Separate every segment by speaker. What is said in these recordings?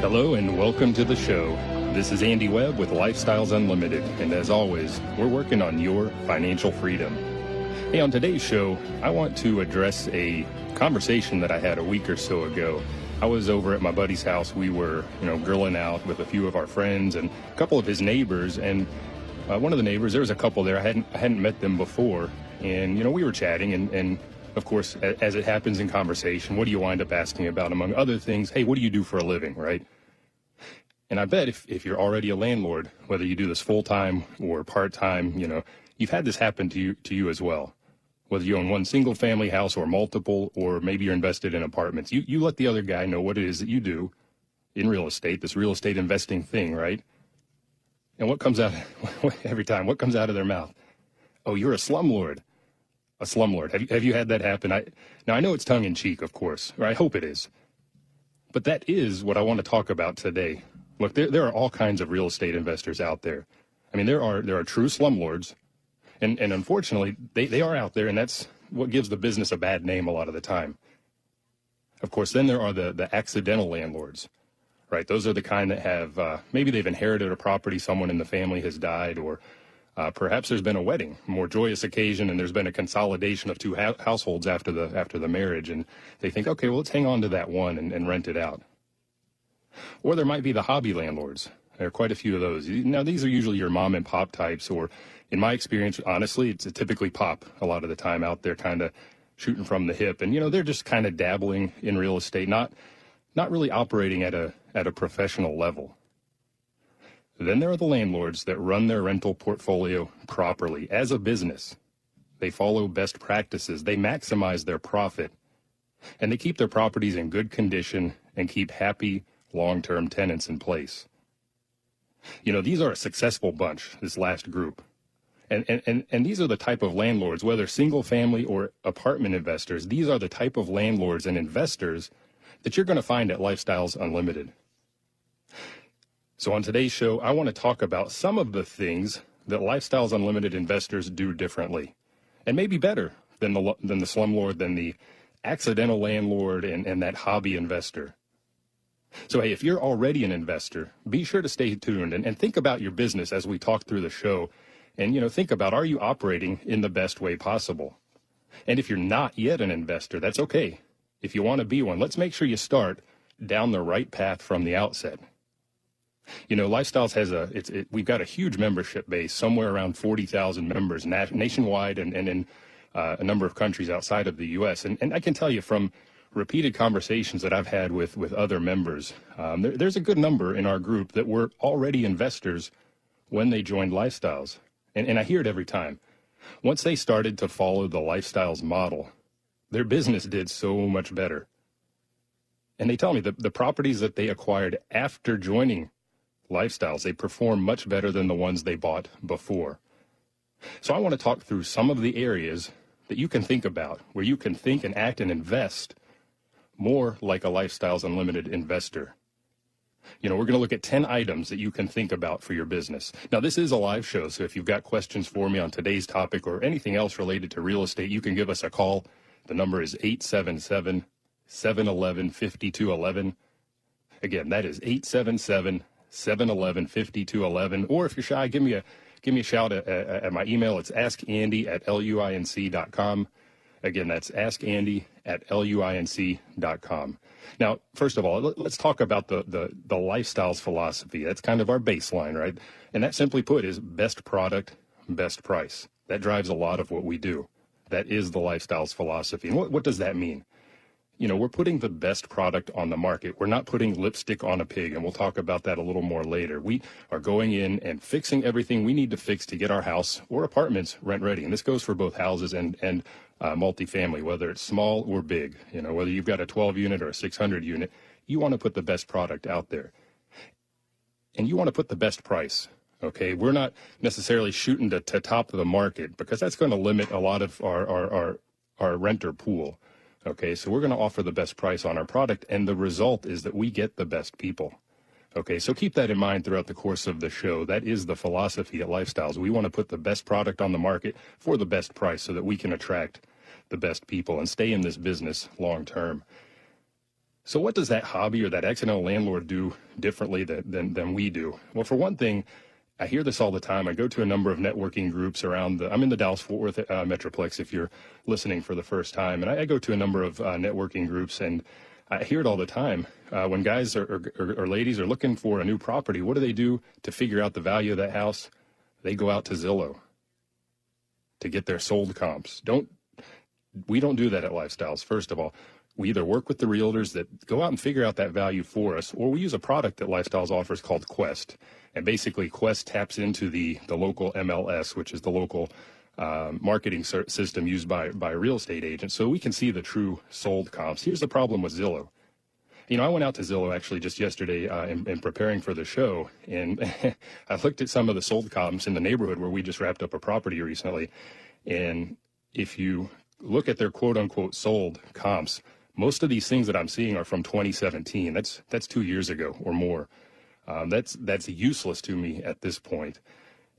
Speaker 1: Hello and welcome to the show. This is Andy Webb with Lifestyles Unlimited, and as always, we're working on your financial freedom. Hey, on today's show, I want to address a conversation that I had a week or so ago. I was over at my buddy's house. We were, you know, grilling out with a few of our friends and a couple of his neighbors. And uh, one of the neighbors, there was a couple there. I hadn't, I hadn't met them before. And, you know, we were chatting. And, and of course, as it happens in conversation, what do you wind up asking about? Among other things, hey, what do you do for a living, right? And I bet if, if you're already a landlord, whether you do this full time or part time, you know, you've had this happen to you, to you as well whether you own one single family house or multiple, or maybe you're invested in apartments. You, you let the other guy know what it is that you do in real estate, this real estate investing thing, right? And what comes out every time? What comes out of their mouth? Oh, you're a slumlord. A slumlord. Have you, have you had that happen? I, now, I know it's tongue in cheek, of course, or I hope it is. But that is what I want to talk about today. Look, there, there are all kinds of real estate investors out there. I mean, there are, there are true slumlords and and unfortunately, they, they are out there, and that's what gives the business a bad name a lot of the time. Of course, then there are the the accidental landlords, right? Those are the kind that have uh, maybe they've inherited a property, someone in the family has died, or uh, perhaps there's been a wedding, more joyous occasion, and there's been a consolidation of two ha- households after the after the marriage, and they think, okay, well, let's hang on to that one and, and rent it out. Or there might be the hobby landlords. There are quite a few of those. Now, these are usually your mom and pop types, or in my experience, honestly, it's typically pop a lot of the time out there, kind of shooting from the hip, and you know they're just kind of dabbling in real estate, not not really operating at a at a professional level. Then there are the landlords that run their rental portfolio properly as a business. They follow best practices, they maximize their profit, and they keep their properties in good condition and keep happy long term tenants in place. You know, these are a successful bunch, this last group. And, and, and, and these are the type of landlords, whether single family or apartment investors, these are the type of landlords and investors that you're going to find at Lifestyles Unlimited. So, on today's show, I want to talk about some of the things that Lifestyles Unlimited investors do differently and maybe better than the, than the slumlord, than the accidental landlord, and, and that hobby investor. So, hey, if you're already an investor, be sure to stay tuned and, and think about your business as we talk through the show and, you know, think about are you operating in the best way possible? And if you're not yet an investor, that's okay. If you want to be one, let's make sure you start down the right path from the outset. You know, Lifestyles has a, it's, it, we've got a huge membership base, somewhere around 40,000 members na- nationwide and, and in uh, a number of countries outside of the U.S. And, and I can tell you from repeated conversations that I've had with, with other members, um, there, there's a good number in our group that were already investors when they joined Lifestyles and, and I hear it every time. Once they started to follow the lifestyles model, their business did so much better. And they tell me that the properties that they acquired after joining lifestyles, they perform much better than the ones they bought before. So I want to talk through some of the areas that you can think about where you can think and act and invest more like a Lifestyles Unlimited investor. You know, we're going to look at 10 items that you can think about for your business. Now, this is a live show, so if you've got questions for me on today's topic or anything else related to real estate, you can give us a call. The number is 877 711 5211. Again, that is 877 711 5211. Or if you're shy, give me a give me a shout at, at, at my email. It's askandy at luinc.com. Again, that's askandy at luinc.com. Now, first of all, let's talk about the, the, the lifestyles philosophy. That's kind of our baseline, right? And that simply put is best product, best price. That drives a lot of what we do. That is the lifestyles philosophy. And what, what does that mean? You know, we're putting the best product on the market. We're not putting lipstick on a pig, and we'll talk about that a little more later. We are going in and fixing everything we need to fix to get our house or apartments rent ready. And this goes for both houses and, and uh, multifamily, whether it's small or big. You know, whether you've got a 12 unit or a 600 unit, you want to put the best product out there. And you want to put the best price. Okay, we're not necessarily shooting to, to top of the market because that's going to limit a lot of our, our, our, our renter pool. Okay, so we're going to offer the best price on our product, and the result is that we get the best people. Okay, so keep that in mind throughout the course of the show. That is the philosophy at Lifestyles. We want to put the best product on the market for the best price so that we can attract the best people and stay in this business long term. So, what does that hobby or that accidental landlord do differently than, than, than we do? Well, for one thing, I hear this all the time. I go to a number of networking groups around the, I'm in the Dallas Fort Worth uh, Metroplex if you're listening for the first time. And I, I go to a number of uh, networking groups and I hear it all the time. Uh, when guys or, or, or ladies are looking for a new property, what do they do to figure out the value of that house? They go out to Zillow to get their sold comps. Don't we don't do that at Lifestyles. First of all, we either work with the realtors that go out and figure out that value for us, or we use a product that Lifestyles offers called Quest. And basically, Quest taps into the the local MLS, which is the local um, marketing system used by by real estate agents, so we can see the true sold comps. Here's the problem with Zillow. You know, I went out to Zillow actually just yesterday uh, in, in, preparing for the show, and I looked at some of the sold comps in the neighborhood where we just wrapped up a property recently. And if you look at their quote unquote sold comps, most of these things that I'm seeing are from 2017. That's that's two years ago or more. Um, that's that's useless to me at this point.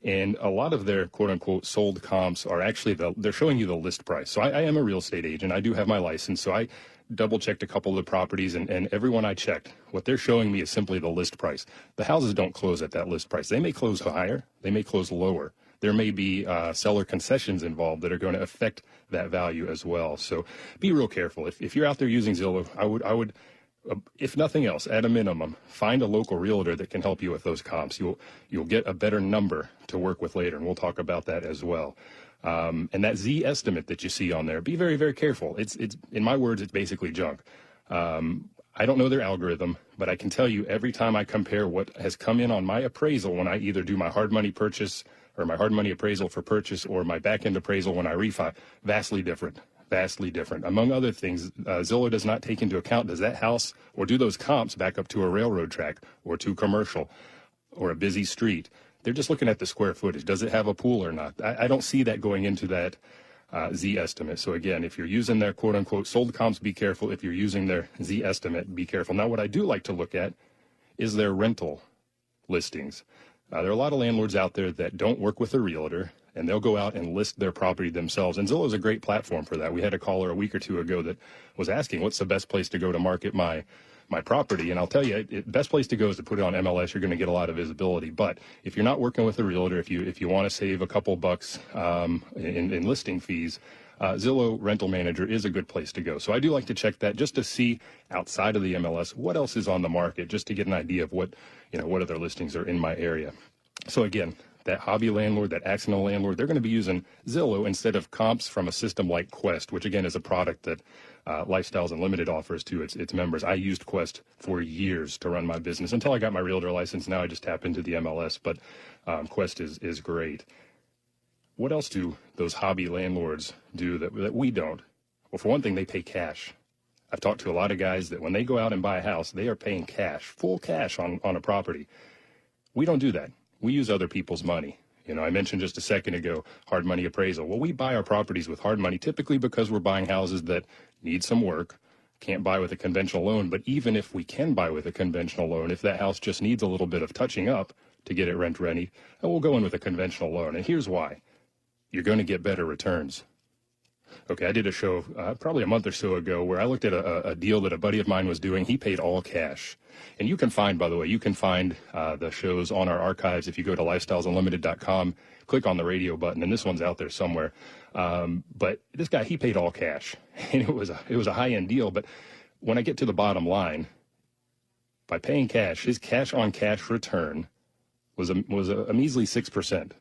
Speaker 1: And a lot of their quote unquote sold comps are actually the, they're showing you the list price. So I, I am a real estate agent. I do have my license. So I double checked a couple of the properties and, and everyone I checked, what they're showing me is simply the list price. The houses don't close at that list price. They may close higher. They may close lower. There may be uh, seller concessions involved that are going to affect that value as well. So be real careful. If, if you're out there using Zillow, I would, I would uh, if nothing else, at a minimum, find a local realtor that can help you with those comps. You'll you'll get a better number to work with later, and we'll talk about that as well. Um, and that Zestimate that you see on there, be very very careful. It's it's in my words, it's basically junk. Um, I don't know their algorithm, but I can tell you every time I compare what has come in on my appraisal when I either do my hard money purchase or my hard money appraisal for purchase or my back end appraisal when I refi, vastly different vastly different. Among other things, uh, Zillow does not take into account does that house or do those comps back up to a railroad track or to commercial or a busy street. They're just looking at the square footage. Does it have a pool or not? I, I don't see that going into that uh, Zestimate. So again, if you're using their quote unquote sold comps, be careful. If you're using their Zestimate, be careful. Now, what I do like to look at is their rental listings. There are a lot of landlords out there that don't work with a realtor and they'll go out and list their property themselves. And Zillow is a great platform for that. We had a caller a week or two ago that was asking, "What's the best place to go to market my my property?" And I'll tell you, the best place to go is to put it on MLS. You're going to get a lot of visibility. But if you're not working with a realtor, if you if you want to save a couple bucks um, in, in listing fees. Uh, Zillow Rental Manager is a good place to go. So I do like to check that just to see outside of the MLS what else is on the market, just to get an idea of what you know what other listings are in my area. So again, that hobby landlord, that accidental landlord, they're going to be using Zillow instead of comps from a system like Quest, which again is a product that uh, Lifestyles Unlimited offers to its, its members. I used Quest for years to run my business until I got my realtor license. Now I just tap into the MLS, but um, Quest is, is great. What else do those hobby landlords do that, that we don't? Well, for one thing, they pay cash. I've talked to a lot of guys that when they go out and buy a house, they are paying cash, full cash on, on a property. We don't do that we use other people's money. You know, I mentioned just a second ago hard money appraisal. Well, we buy our properties with hard money typically because we're buying houses that need some work, can't buy with a conventional loan. But even if we can buy with a conventional loan, if that house just needs a little bit of touching up to get it rent ready, we'll go in with a conventional loan. And here's why you're going to get better returns. Okay, I did a show uh, probably a month or so ago where I looked at a, a, deal that a buddy of mine was doing. He paid all cash. And you can find, by the way, you can find uh, the shows on our archives if you go to lifestylesunlimited.com, click on the radio button, and this one's out there somewhere. Um, but this guy, he paid all cash, and it was a, it was a high end deal. But when I get to the bottom line, by paying cash, his cash on cash return was a, was a, a measly six percent.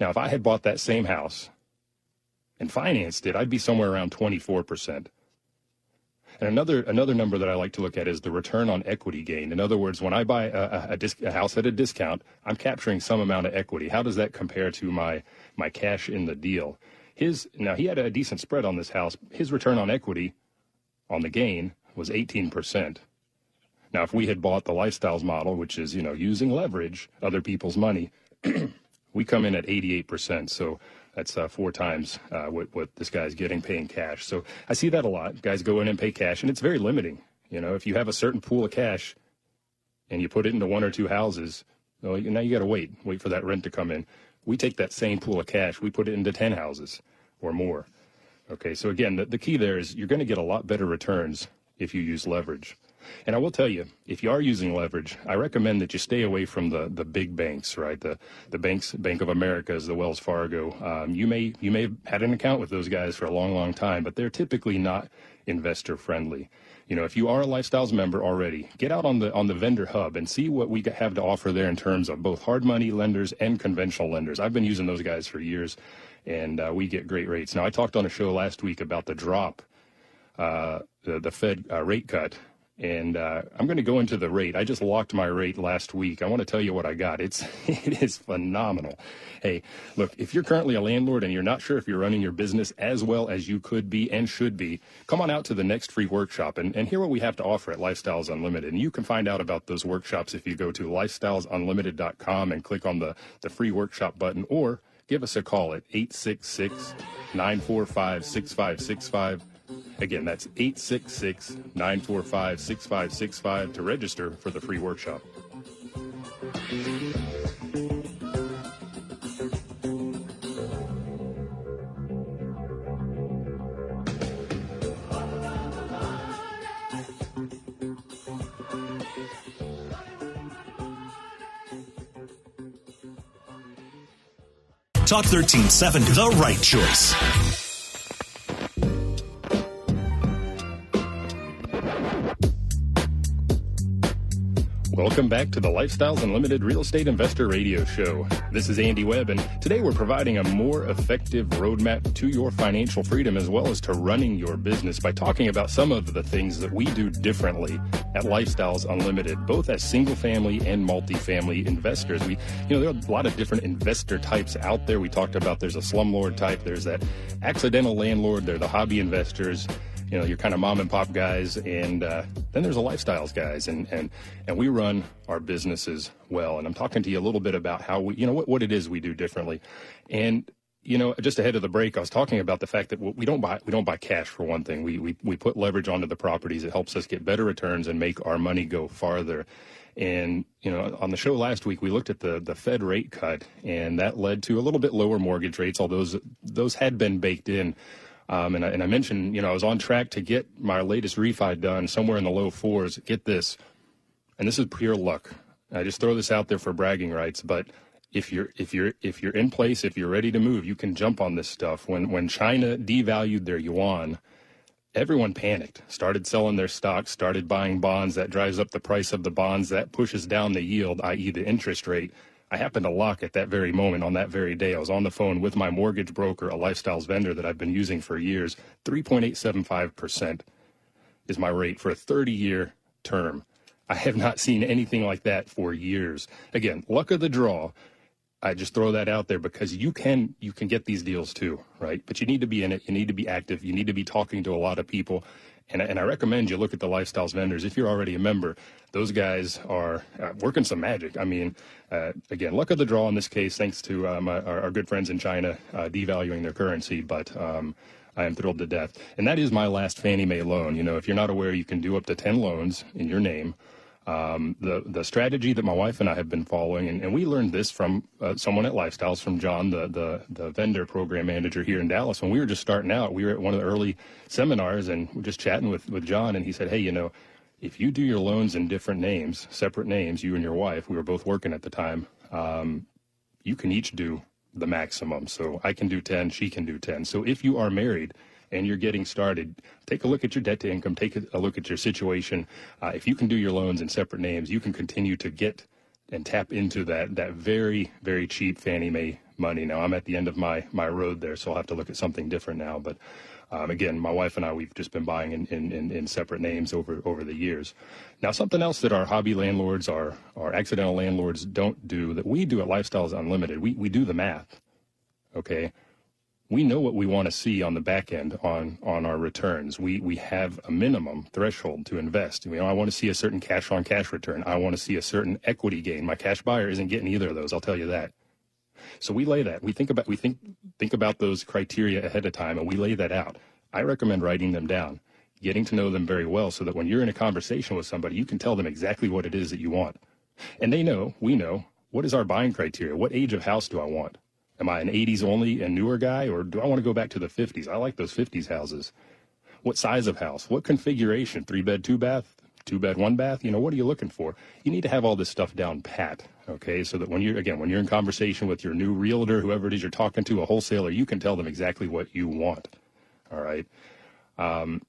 Speaker 1: Now, if I had bought that same house and financed it, I'd be somewhere around 24%. And another another number that I like to look at is the return on equity gain. In other words, when I buy a, a, a, a, house at a discount, I'm capturing some amount of equity. How does that compare to my my cash in the deal? His now he had a decent spread on this house. His return on equity on the gain was 18%. Now, if we had bought the lifestyles model, which is you know using leverage, other people's money, we come in at 88%. So that's uh, four times uh, what, what this guy's getting paying cash. So I see that a lot. Guys go in and pay cash, and it's very limiting. You know, if you have a certain pool of cash and you put it into one or two houses, well, now you got to wait, wait for that rent to come in. We take that same pool of cash, we put it into 10 houses or more. Okay, so again, the, the key there is you're going to get a lot better returns if you use leverage. And I will tell you, if you are using leverage, I recommend that you stay away from the, the big banks, right? The the banks, Bank of America, is the Wells Fargo. Um, you may you may have had an account with those guys for a long, long time, but they're typically not investor friendly. You know, if you are a Lifestyles member already, get out on the on the vendor hub and see what we have to offer there in terms of both hard money lenders and conventional lenders. I've been using those guys for years, and uh, we get great rates. Now, I talked on a show last week about the drop, uh, the, the Fed uh, rate cut and uh, I'm going to go into the rate. I just locked my rate last week. I want to tell you what I got. It's it is phenomenal. Hey, look, if you're currently a landlord and you're not sure if you're running your business as well as you could be and should be, come on out to the next free workshop and, and hear what we have to offer at Lifestyles Unlimited. And you can find out about those workshops if you go to lifestylesunlimited.com and click on the, the free workshop button or give us a call at 866 945 6565 Again, that's 866 945 6565 to register for the free workshop.
Speaker 2: Talk 1370, the right choice.
Speaker 1: Welcome back to the Lifestyles Unlimited Real Estate Investor Radio Show. This is Andy Webb, and today we're providing a more effective roadmap to your financial freedom as well as to running your business by talking about some of the things that we do differently at Lifestyles Unlimited, both as single family and multifamily investors. We, you know, there are a lot of different investor types out there. We talked about there's a slumlord type, there's that accidental landlord, there are the hobby investors you know, your kind of mom and pop guys, and uh, then there's the lifestyles guys, and and and we run our businesses well. And I'm talking to you a little bit about how we, you know, what what it is we do differently, and you know, just ahead of the break, I was talking about the fact that we don't buy we don't buy cash for one thing. We we we put leverage onto the properties. It helps us get better returns and make our money go farther. And you know, on the show last week, we looked at the the Fed rate cut, and that led to a little bit lower mortgage rates. Although those those had been baked in. Um, and, I, and I mentioned, you know, I was on track to get my latest refi done somewhere in the low fours. Get this, and this is pure luck. I just throw this out there for bragging rights, but if you're if you're if you're in place, if you're ready to move, you can jump on this stuff. When when China devalued their yuan, everyone panicked, started selling their stocks, started buying bonds. That drives up the price of the bonds. That pushes down the yield, i.e., the interest rate. I happened to lock at that very moment on that very day. I was on the phone with my mortgage broker, a lifestyles vendor that I've been using for years. 3.875% is my rate for a 30 year term. I have not seen anything like that for years. Again, luck of the draw. I just throw that out there because you can you can get these deals too, right? But you need to be in it. You need to be active. You need to be talking to a lot of people. And, and I recommend you look at the lifestyles vendors. If you're already a member, those guys are uh, working some magic. I mean, uh, again, luck of the draw in this case, thanks to um, our, our, good friends in China uh, devaluing their currency. But um, I am thrilled to death. And that is my last Fannie Mae loan. You know, if you're not aware, you can do up to 10 loans in your name. Um, the the strategy that my wife and I have been following, and, and we learned this from uh, someone at Lifestyles, from John, the, the the vendor program manager here in Dallas. When we were just starting out, we were at one of the early seminars, and we're just chatting with with John, and he said, "Hey, you know, if you do your loans in different names, separate names, you and your wife, we were both working at the time, um, you can each do the maximum. So I can do 10, she can do 10. So if you are married and you're getting started, take a look at your debt to income, take a look at your situation. Uh, if you can do your loans in separate names, you can continue to get and tap into that that very very cheap Fannie Mae money. Now I'm at the end of my my road there, so I'll have to look at something different now. But um, again, my wife and I we've just been buying in, in, in, separate names over over the years. Now something else that our hobby landlords, our our accidental landlords don't do that we do at Lifestyles Unlimited. We we do the math. Okay we know what we want to see on the back end on on our returns. We we have a minimum threshold to invest. You know, I want to see a certain cash on cash return. I want to see a certain equity gain. My cash buyer isn't getting either of those. I'll tell you that. So we lay that. We think about we think think about those criteria ahead of time and we lay that out. I recommend writing them down, getting to know them very well so that when you're in a conversation with somebody, you can tell them exactly what it is that you want. And they know, we know, what is our buying criteria? What age of house do I want? Am I an 80s only and newer guy, or do I want to go back to the 50s? I like those 50s houses. What size of house? What configuration? Three bed, two bath, two bed, one bath? You know, what are you looking for? You need to have all this stuff down pat, okay? So that when you're, again, when you're in conversation with your new realtor, whoever it is you're talking to, a wholesaler, you can tell them exactly what you want, all right? Um,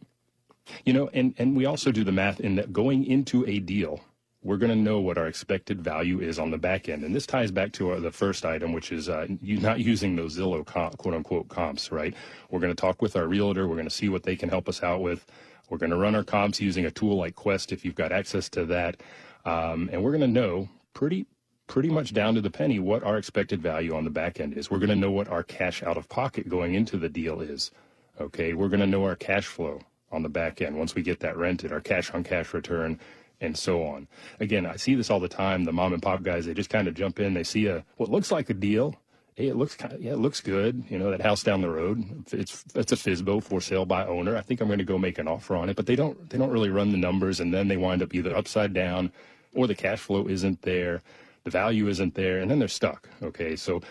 Speaker 1: you know, and, and we also do the math in that going into a deal, we're going to know what our expected value is on the back end. And this ties back to our, the first item, which is uh, not using those Zillow comp, quote unquote comps, right? We're going to talk with our realtor. We're going to see what they can help us out with. We're going to run our comps using a tool like Quest if you've got access to that. Um, and we're going to know pretty pretty much down to the penny what our expected value on the back end is. We're going to know what our cash out of pocket going into the deal is. Okay, we're going to know our cash flow on the back end once we get that rented, our cash on cash return and so on. Again, I see this all the time. The mom and pop guys, they just kind of jump in. They see a what looks like a deal. Hey, it looks kind of, yeah, it looks good. You know, that house down the road. It's it's a FSBO for sale by owner. I think I'm going to go make an offer on it. But they don't they don't really run the numbers, and then they wind up either upside down, or the cash flow isn't there, the value isn't there, and then they're stuck. Okay, so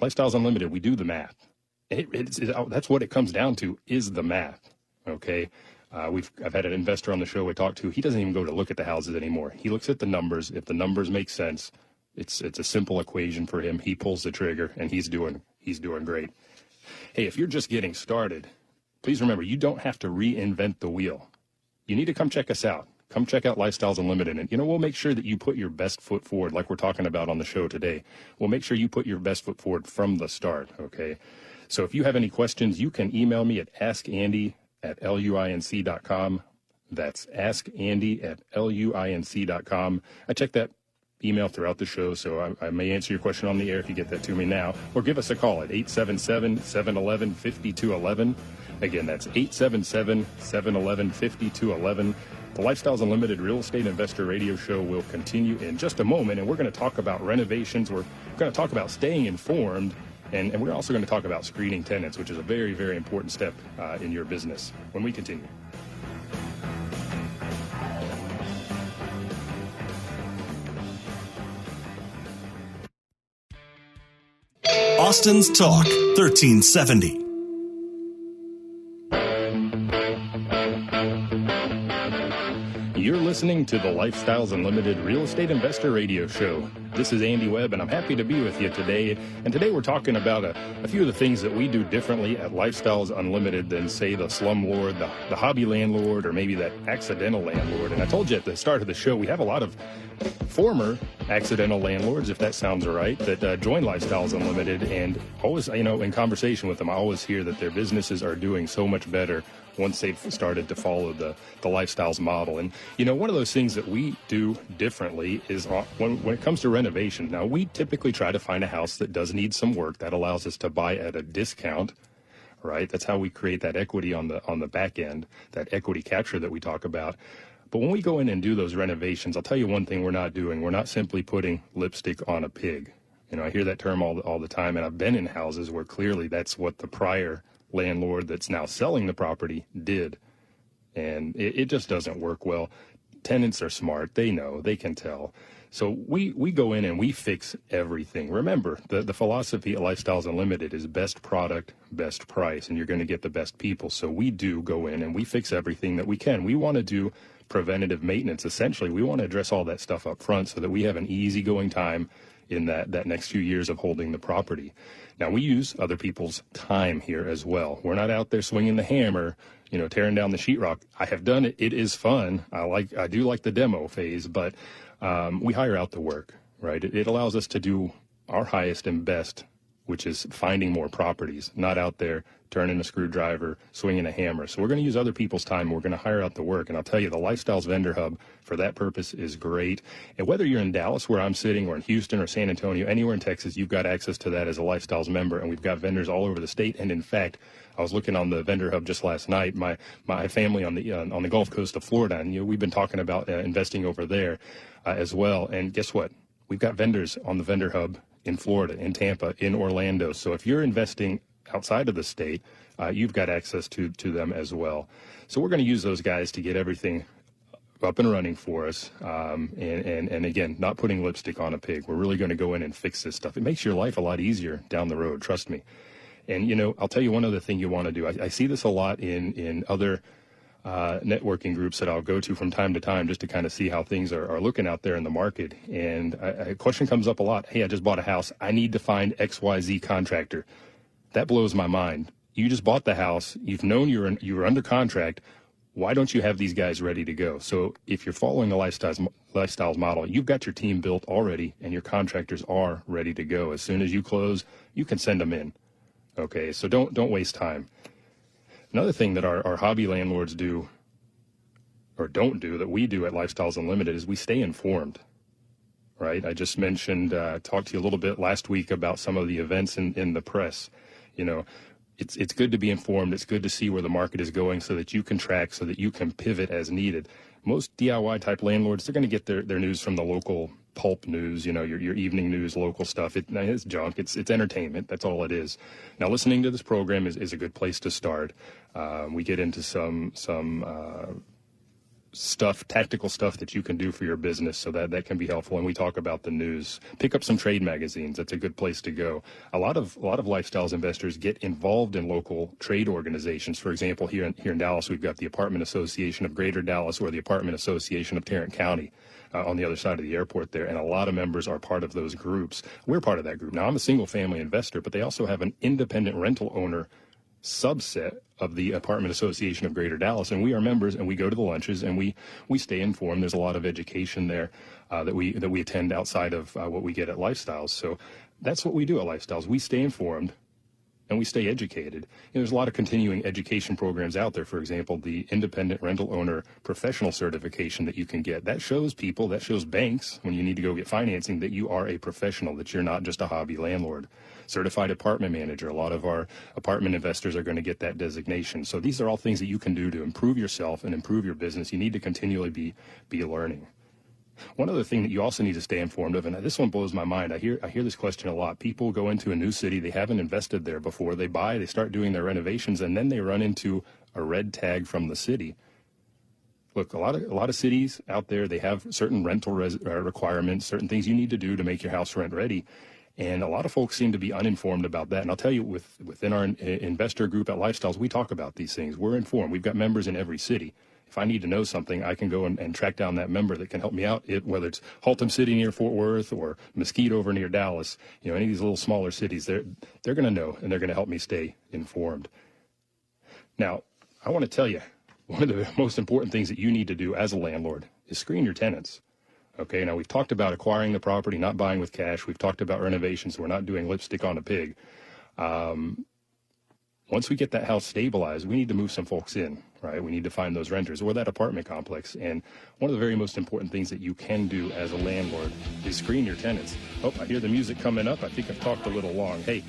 Speaker 1: Lifestyles Unlimited, we do the math. It, it's, that's what it comes down to is the math. Okay. Uh, we've I've had an investor on the show we talked to. He doesn't even go to look at the houses anymore. He looks at the numbers. If the numbers make sense, it's it's a simple equation for him. He pulls the trigger, and he's doing he's doing great. Hey, if you're just getting started, please remember you don't have to reinvent the wheel. You need to come check us out. Come check out Lifestyles Unlimited, and you know we'll make sure that you put your best foot forward, like we're talking about on the show today. We'll make sure you put your best foot forward from the start. Okay. So if you have any questions, you can email me at askandy at luinc.com. That's askandy at luinc.com. I check that email throughout the show, so I, I, may answer your question on the air if you get that to me now, or give us a call at 877 711 5211. Again, that's 877 711 5211. The Lifestyles Unlimited Real Estate Investor Radio Show will continue in just a moment, and we're going to talk about renovations. We're going to talk about staying informed and, and we're also going to talk about screening tenants, which is a very, very important step uh, in your business when we continue.
Speaker 2: Austin's Talk 1370.
Speaker 1: Listening to the Lifestyles Unlimited Real Estate Investor Radio Show. This is Andy Webb, and I'm happy to be with you today. And today we're talking about a, a few of the things that we do differently at Lifestyles Unlimited than, say, the slumlord, the, the hobby landlord, or maybe that accidental landlord. And I told you at the start of the show, we have a lot of former accidental landlords, if that sounds right, that uh, join Lifestyles Unlimited. And always, you know, in conversation with them, I always hear that their businesses are doing so much better once they've started to follow the, the lifestyles model. And, you know, one of those things that we do differently is when, when it comes to renovation. Now, we typically try to find a house that does need some work that allows us to buy at a discount right that's how we create that equity on the on the back end that equity capture that we talk about but when we go in and do those renovations i'll tell you one thing we're not doing we're not simply putting lipstick on a pig you know i hear that term all, all the time and i've been in houses where clearly that's what the prior landlord that's now selling the property did. And it, it just doesn't work well. tenants are smart. They know, they can tell. So we, we go in and we fix everything. Remember, the, the philosophy at Lifestyles Unlimited is best product, best price, and you're going to get the best people. So we do go in and we fix everything that we can. We want to do preventative maintenance. Essentially, we want to address all that stuff up front so that we have an easygoing time in that, that next few years of holding the property. Now, we use other people's time here as well. We're not out there swinging the hammer, you know, tearing down the sheetrock. I have done it. It is fun. I like, I do like the demo phase, but um, we hire out the work, right? It, it allows us to do our highest and best, which is finding more properties, not out there turning a screwdriver, swinging a hammer. So we're going to use other people's time. We're going to hire out the work. And I'll tell you, the Lifestyles Vendor Hub for that purpose is great. And whether you're in Dallas, where I'm sitting, or in Houston or San Antonio, anywhere in Texas, you've got access to that as a Lifestyles member. And we've got vendors all over the state. And in fact, I was looking on the vendor hub just last night. My my family on the uh, on the Gulf Coast of Florida, and you know, we've been talking about uh, investing over there uh, as well. And guess what? We've got vendors on the vendor hub in Florida, in Tampa, in Orlando. So if you're investing outside of the state, uh, you've got access to to them as well. So we're going to use those guys to get everything up and running for us. Um, and, and, and again, not putting lipstick on a pig. We're really going to go in and fix this stuff. It makes your life a lot easier down the road. Trust me. And you know, I'll tell you one other thing you want to do. I, I see this a lot in in other uh, networking groups that I'll go to from time to time just to kind of see how things are, are looking out there in the market. And a, question comes up a lot. Hey, I just bought a house. I need to find X Y Z contractor. That blows my mind. You just bought the house. You've known you're in, you were under contract. Why don't you have these guys ready to go? So if you're following the lifestyles lifestyles model, you've got your team built already, and your contractors are ready to go. As soon as you close, you can send them in. Okay, so don't don't waste time. Another thing that our, our hobby landlords do or don't do that we do at Lifestyles Unlimited is we stay informed. Right? I just mentioned, uh, talked to you a little bit last week about some of the events in, in the press. You know, it's it's good to be informed. It's good to see where the market is going so that you can track, so that you can pivot as needed. Most DIY type landlords, they're going to get their, their news from the local pulp news, you know, your, your evening news, local stuff. It, it's junk. It's, it's entertainment. That's all it is. Now, listening to this program is, is a good place to start. Um, we get into some, some, uh, stuff, tactical stuff that you can do for your business so that that can be helpful. And we talk about the news. Pick up some trade magazines. That's a good place to go. A lot of a lot of lifestyles investors get involved in local trade organizations. For example, here in, here in Dallas, we've got the Apartment Association of Greater Dallas or the Apartment Association of Tarrant County uh, on the other side of the airport there, and a lot of members are part of those groups. We're part of that group. Now, I'm a single family investor, but they also have an independent rental owner subset of the Apartment Association of Greater Dallas, and we are members, and we go to the lunches, and we we stay informed. There's a lot of education there uh, that we that we attend outside of uh, what we get at Lifestyles. So that's what we do at Lifestyles. We stay informed and we stay educated. You know, there's a lot of continuing education programs out there. For example, the independent rental owner professional certification that you can get. That shows people, that shows banks when you need to go get financing that you are a professional, that you're not just a hobby landlord. Certified apartment manager. A lot of our apartment investors are going to get that designation. So these are all things that you can do to improve yourself and improve your business. You need to continually be be learning. One other thing that you also need to stay informed of, and this one blows my mind. I hear I hear this question a lot. People go into a new city, they haven't invested there before. They buy, they start doing their renovations, and then they run into a red tag from the city. Look, a lot of a lot of cities out there, they have certain rental res, uh, requirements, certain things you need to do to make your house rent ready. And a lot of folks seem to be uninformed about that. And I'll tell you, with, within our investor group at Lifestyles, we talk about these things. We're informed. We've got members in every city if I need to know something, I can go and, and track down that member that can help me out. It, whether it's Haltom City near Fort Worth or Mesquite over near Dallas, you know, any of these little smaller cities, they're they're going to know and they're going to help me stay informed. Now, I want to tell you one of the most important things that you need to do as a landlord is screen your tenants. Okay, now we've talked about acquiring the property, not buying with cash. We've talked about renovations. We're not doing lipstick on a pig. Um, once we get that house stabilized, we need to move some folks in, right? We need to find those renters or that apartment complex. And one of the very most important things that you can do as a landlord is screen your tenants. Oh, I hear the music coming up. I think I've talked a little long. Hey,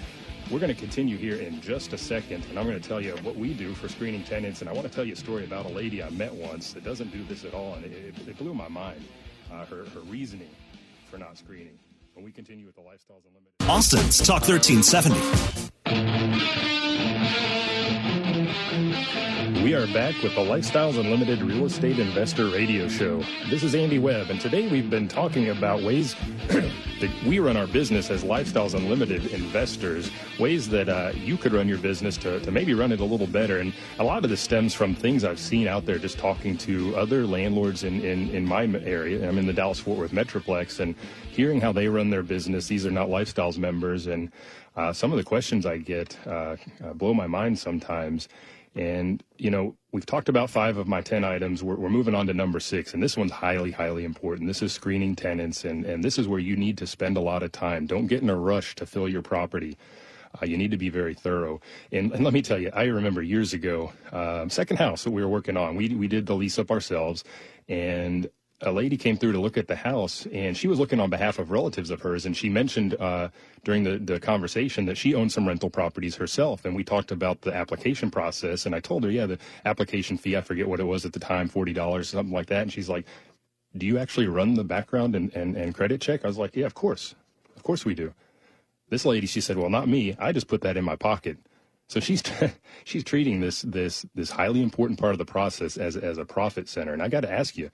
Speaker 1: we're going to continue here in just a second, and I'm going to tell you what we do for screening tenants. And I want to tell you a story about a lady I met once that doesn't do this at all, and it, it blew my mind. Uh, her, her reasoning for not screening. We continue with the Lifestyles Unlimited.
Speaker 2: Austin's Talk 1370.
Speaker 1: We are back with the Lifestyles Unlimited Real Estate Investor Radio Show. This is Andy Webb, and today we've been talking about ways that we run our business as Lifestyles Unlimited investors, ways that uh, you could run your business to, to maybe run it a little better. And a lot of this stems from things I've seen out there just talking to other landlords in, in, in my area. I'm in the Dallas Fort Worth Metroplex and hearing how they run their business. These are not Lifestyles members, and uh, some of the questions I get uh, uh blow my mind sometimes. And, you know, we've talked about five of my 10 items. We're, we're, moving on to number six, and this one's highly, highly important. This is screening tenants, and, and this is where you need to spend a lot of time. Don't get in a rush to fill your property. Uh, you need to be very thorough. And, and, let me tell you, I remember years ago, uh, second house that we were working on, we, we did the lease up ourselves, and a lady came through to look at the house, and she was looking on behalf of relatives of hers, and she mentioned uh, during the, the conversation that she owned some rental properties herself, and we talked about the application process, and I told her, yeah, the application fee, I forget what it was at the time, forty dollars, something like that, and she's like, do you actually run the background and, and, and credit check? I was like, yeah, of course, of course we do. This lady, she said, well, not me. I just put that in my pocket. So she's she's treating this this this highly important part of the process as as a profit center. And I got to ask you,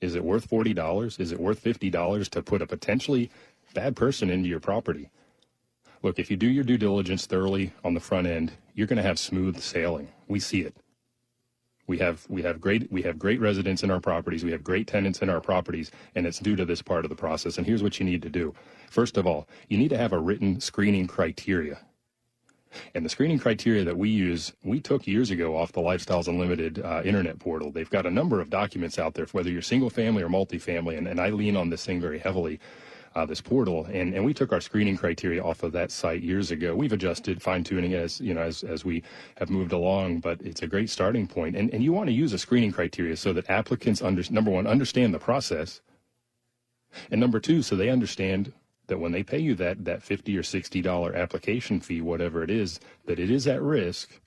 Speaker 1: is it worth $40? Is it worth $50 to put a potentially bad person into your property? Look, if you do your due diligence thoroughly on the front end, you're going to have smooth sailing. We see it. We have we have great we have great residents in our properties. We have great tenants in our properties, and it's due to this part of the process. And here's what you need to do. First of all, you need to have a written screening criteria. And the screening criteria that we use, we took years ago off the Lifestyles Unlimited uh, internet portal. They've got a number of documents out there, whether you're single family or multifamily, and, and I lean on this thing very heavily. Uh, this portal, and, and we took our screening criteria off of that site years ago. We've adjusted, fine tuning as you know as as we have moved along, but it's a great starting point. And and you want to use a screening criteria so that applicants under, number one understand the process, and number two, so they understand that when they pay you that that 50 or 60 dollar application fee whatever it is that it is at risk.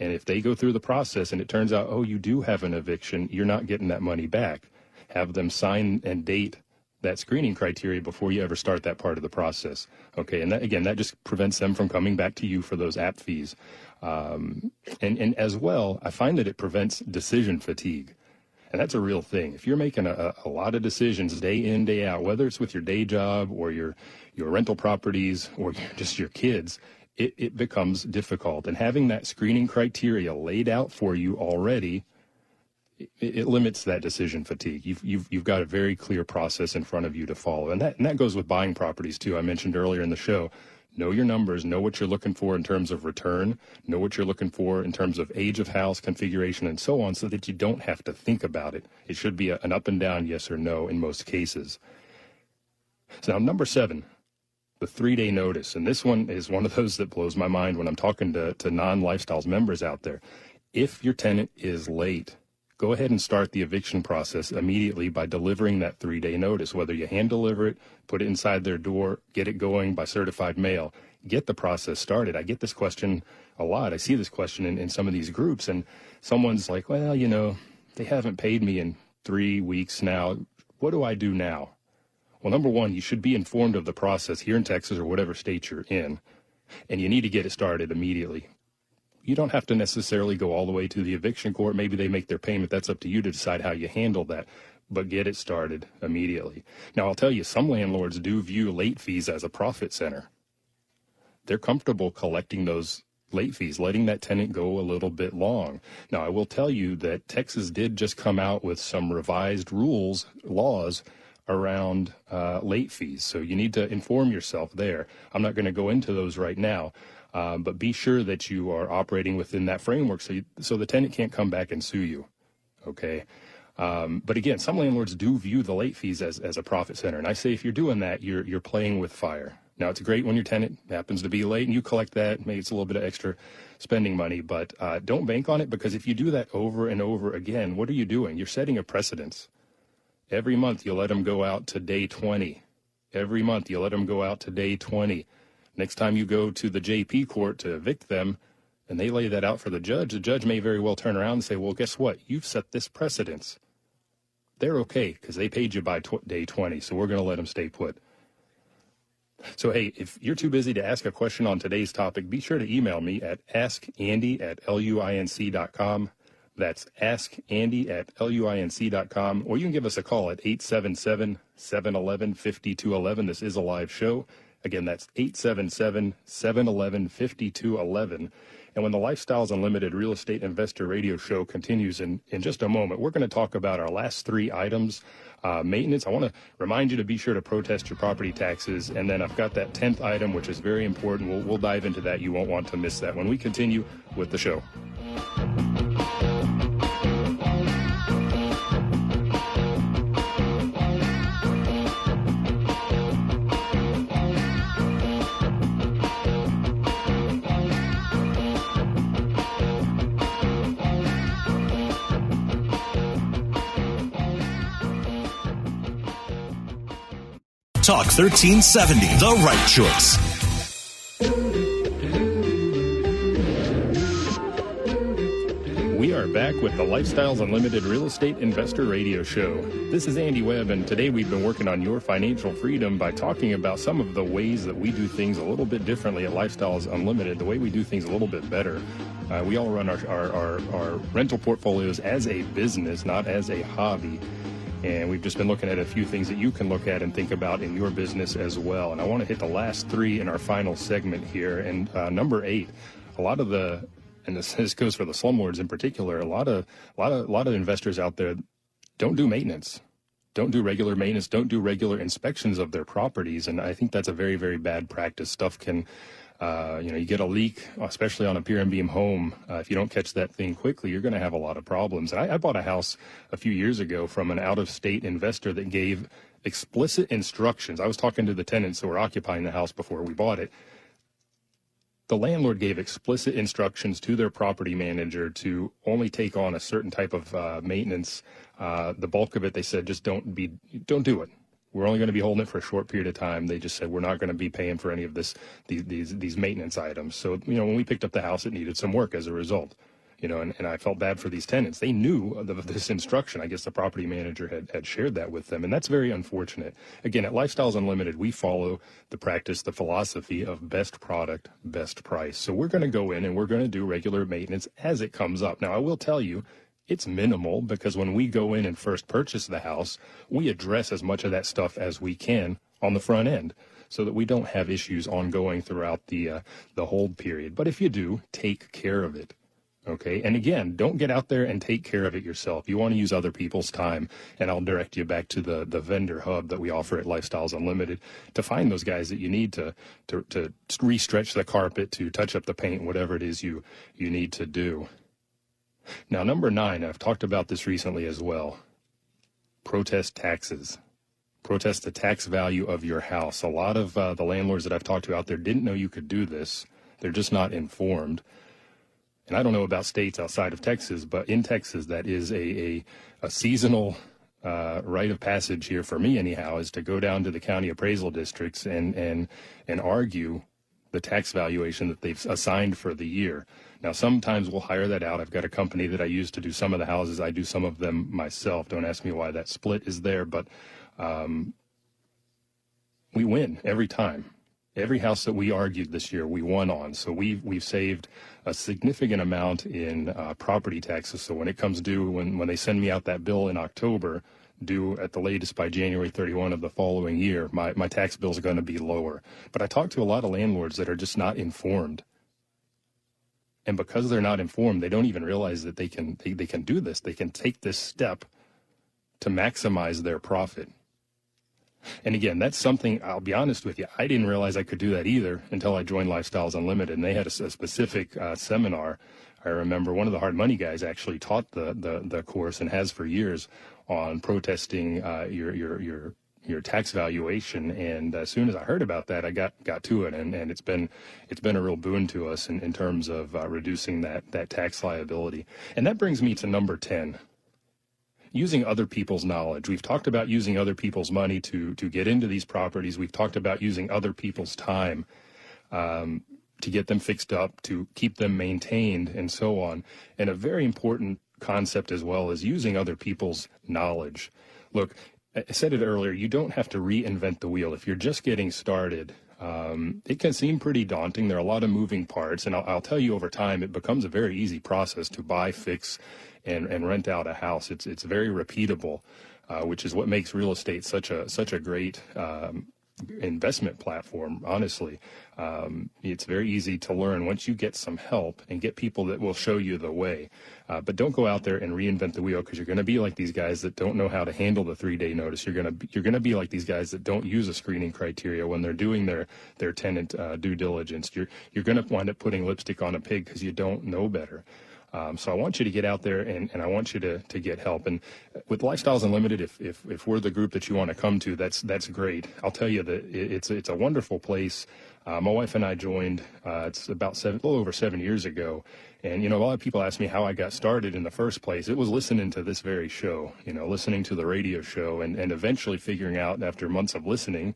Speaker 1: And if they go through the process and it turns out oh you do have an eviction you're not getting that money back. Have them sign and date that screening criteria before you ever start that part of the process. Okay and that, again that just prevents them from coming back to you for those app fees. Um, and and as well i find that it prevents decision fatigue and that's a real thing. If you're making a, a lot of decisions day in, day out, whether it's with your day job or your, your rental properties or just your kids, it, it becomes difficult. And having that screening criteria laid out for you already, it, it, limits that decision fatigue. You've, you've, you've got a very clear process in front of you to follow. And that, and that goes with buying properties too. I mentioned earlier in the show, know your numbers, know what you're looking for in terms of return, know what you're looking for in terms of age of house, configuration, and so on, so that you don't have to think about it. It should be a, an up and down yes or no in most cases. So now, number seven, the three day notice. And this one is one of those that blows my mind when I'm talking to, to non lifestyles members out there. If your tenant is late, go ahead and start the eviction process immediately by delivering that three day notice, whether you hand deliver it, put it inside their door, get it going by certified mail, get the process started. I get this question a lot. I see this question in, in some of these groups, and someone's like, well, you know, they haven't paid me in three weeks now. What do I do now? Well, number one, you should be informed of the process here in Texas or whatever state you're in, and you need to get it started immediately you don't have to necessarily go all the way to the eviction court. Maybe they make their payment. That's up to you to decide how you handle that. But get it started immediately. Now, I'll tell you, some landlords do view late fees as a profit center. They're comfortable collecting those late fees, letting that tenant go a little bit long. Now, I will tell you that Texas did just come out with some revised rules, laws around uh, late fees. So you need to inform yourself there. I'm not going to go into those right now. Um, but be sure that you are operating within that framework so, you, so the tenant can't come back and sue you. Okay. Um, but again, some landlords do view the late fees as, as a profit center. And I say if you're doing that, you're, you're playing with fire. Now, it's great when your tenant happens to be late and you collect that. Maybe it's a little bit of extra spending money, but uh, don't bank on it because if you do that over and over again, what are you doing? You're setting a precedence. Every month, you let them go out to day 20. Every month, you let them go out to day 20. Next time you go to the JP court to evict them and they lay that out for the judge, the judge may very well turn around and say, well, guess what? You've set this precedence. They're okay because they paid you by tw- day 20, so we're going to let them stay put. So, hey, if you're too busy to ask a question on today's topic, be sure to email me at askandy at luinc.com. That's askandy at luinc.com. Or you can give us a call at 877 711 5211. This is a live show. Again, that's 877 711 5211. And when the Lifestyles Unlimited Real Estate Investor Radio Show continues in, in just a moment, we're going to talk about our last three items. Uh, maintenance, I want to remind you to be sure to protest your property taxes. And then I've got that 10th item, which is very important. We'll, we'll dive into that. You won't want to miss that when we continue with the show.
Speaker 2: Talk 1370, the right choice.
Speaker 1: We are back with the Lifestyles Unlimited Real Estate Investor Radio Show. This is Andy Webb, and today we've been working on your financial freedom by talking about some of the ways that we do things a little bit differently at Lifestyles Unlimited, the way we do things a little bit better. Uh, we all run our, our, our, our rental portfolios as a business, not as a hobby. And we've just been looking at a few things that you can look at and think about in your business as well. And I want to hit the last three in our final segment here. And uh, number eight, a lot of the, and this, this goes for the slumlords in particular, a lot of, a lot of, a lot of investors out there don't do maintenance don't do regular maintenance, don't do regular inspections of their properties, and I think that's a very, very bad practice. Stuff can uh, you know, you get a leak, especially on a pier and beam home. Uh, if you don't catch that thing quickly, you're going to have a lot of problems. I, I bought a house a few years ago from an out-of-state investor that gave explicit instructions. I was talking to the tenants who were occupying the house before we bought it. The landlord gave explicit instructions to their property manager to only take on a certain type of uh, maintenance. Uh, the bulk of it, they said, just don't be, don't do it we're only going to be holding it for a short period of time. They just said we're not going to be paying for any of this these these, these maintenance items. So you know when we picked up the house, it needed some work as a result. You know, and, and I felt bad for these tenants. They knew this instruction. I guess the property manager had, had shared that with them, and that's very unfortunate. Again, at Lifestyles Unlimited, we follow the practice, the philosophy of best product, best price. So we're going to go in and we're going to do regular maintenance as it comes up. Now, I will tell you, it's minimal because when we go in and first purchase the house, we address as much of that stuff as we can on the front end so that we don't have issues ongoing throughout the uh, the hold period. But if you do, take care of it. Okay. And again, don't get out there and take care of it yourself. You want to use other people's time. And I'll direct you back to the, the vendor hub that we offer at Lifestyles Unlimited to find those guys that you need to, to, to restretch the carpet, to touch up the paint, whatever it is you, you need to do. Now, number nine, I've talked about this recently as well protest taxes. Protest the tax value of your house. A lot of uh, the landlords that I've talked to out there didn't know you could do this. They're just not informed. And I don't know about states outside of Texas, but in Texas, that is a, a, a seasonal uh, rite of passage here for me, anyhow, is to go down to the county appraisal districts and, and, and argue the tax valuation that they've assigned for the year. Now, sometimes we'll hire that out. I've got a company that I use to do some of the houses. I do some of them myself. Don't ask me why that split is there, but um, we win every time. Every house that we argued this year, we won on. So we've we've saved a significant amount in uh, property taxes. So when it comes due, when when they send me out that bill in October, due at the latest by January 31 of the following year, my my tax bills are going to be lower. But I talk to a lot of landlords that are just not informed and because they're not informed they don't even realize that they can they, they can do this. They can take this step to maximize their profit. And again that's something i'll be honest with you i didn't realize i could do that either until i joined lifestyles unlimited. And they had a, a specific uh, seminar. I remember one of the hard money guys actually taught the, the, the course and has for years on protesting uh, your, your, your your tax valuation. And as soon as I heard about that, I got got to it, and, and it's been it's been a real boon to us in, in terms of uh, reducing that that tax liability. And that brings me to number ten. Using other people's knowledge. We've talked about using other people's money to to get into these properties. We've talked about using other people's time um, to get them fixed up, to keep them maintained, and so on. And a very important concept as well is using other people's knowledge. Look, I said it earlier, you don't have to reinvent the wheel. If you're just getting started, um, it can seem pretty daunting. There are a lot of moving parts, and I'll, I'll, tell you over time, it becomes a very easy process to buy, fix, and, and rent out a house. It's it's very repeatable, uh, which is what makes real estate such a such a great um, investment platform, honestly. Um, it's very easy to learn once you get some help and get people that will show you the way. Uh, but don't go out there and reinvent the wheel because you're going to be like these guys that don't know how to handle the three day notice. You're going to you're going to be like these guys that don't use a screening criteria when they're doing their their tenant uh, due diligence. You're you're going to wind up putting lipstick on a pig because you don't know better. Um, so I want you to get out there and, and I want you to, to get help. And with Lifestyles Unlimited, if, if, if we're the group that you want to come to, that's, that's great. I'll tell you that it's, it's a wonderful place. Uh, my wife and I joined, uh, it's about seven, a little over seven years ago. And, you know, a lot of people ask me how I got started in the first place. It was listening to this very show, you know, listening to the radio show and, and eventually figuring out after months of listening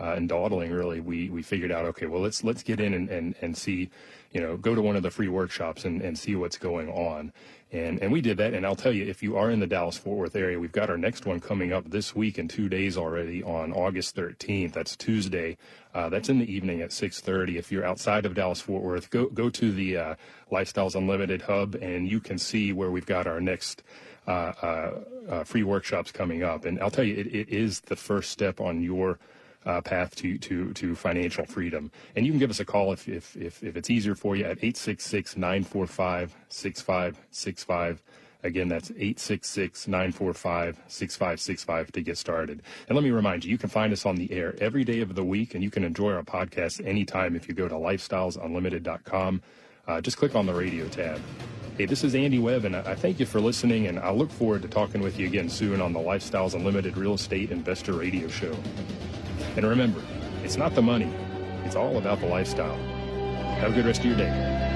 Speaker 1: uh, and dawdling, really, we, we figured out, okay, well, let's, let's get in and, and, and see you know, go to one of the free workshops and, and see what's going on. And, and we did that. And I'll tell you, if you are in the Dallas Fort Worth area, we've got our next one coming up this week in two days already on August 13th. That's Tuesday. Uh, that's in the evening at 6:30. If you're outside of Dallas Fort Worth, go go to the uh, Lifestyles Unlimited hub, and you can see where we've got our next uh, uh, uh free workshops coming up. And I'll tell you, it, it is the first step on your uh, path to, to, to financial freedom. And you can give us a call if, if, if, if it's easier for you at 866 945 6565. Again, that's 866 945 6565 to get started. And let me remind you, you can find us on the air every day of the week, and you can enjoy our podcast anytime if you go to lifestylesunlimited.com. Uh, just click on the radio tab. Hey, this is Andy Webb, and I thank you for listening, and I look forward to talking with you again soon on the Lifestyles Unlimited Real Estate Investor Radio Show. And remember, it's not the money, it's all about the lifestyle. Have a good rest of your day.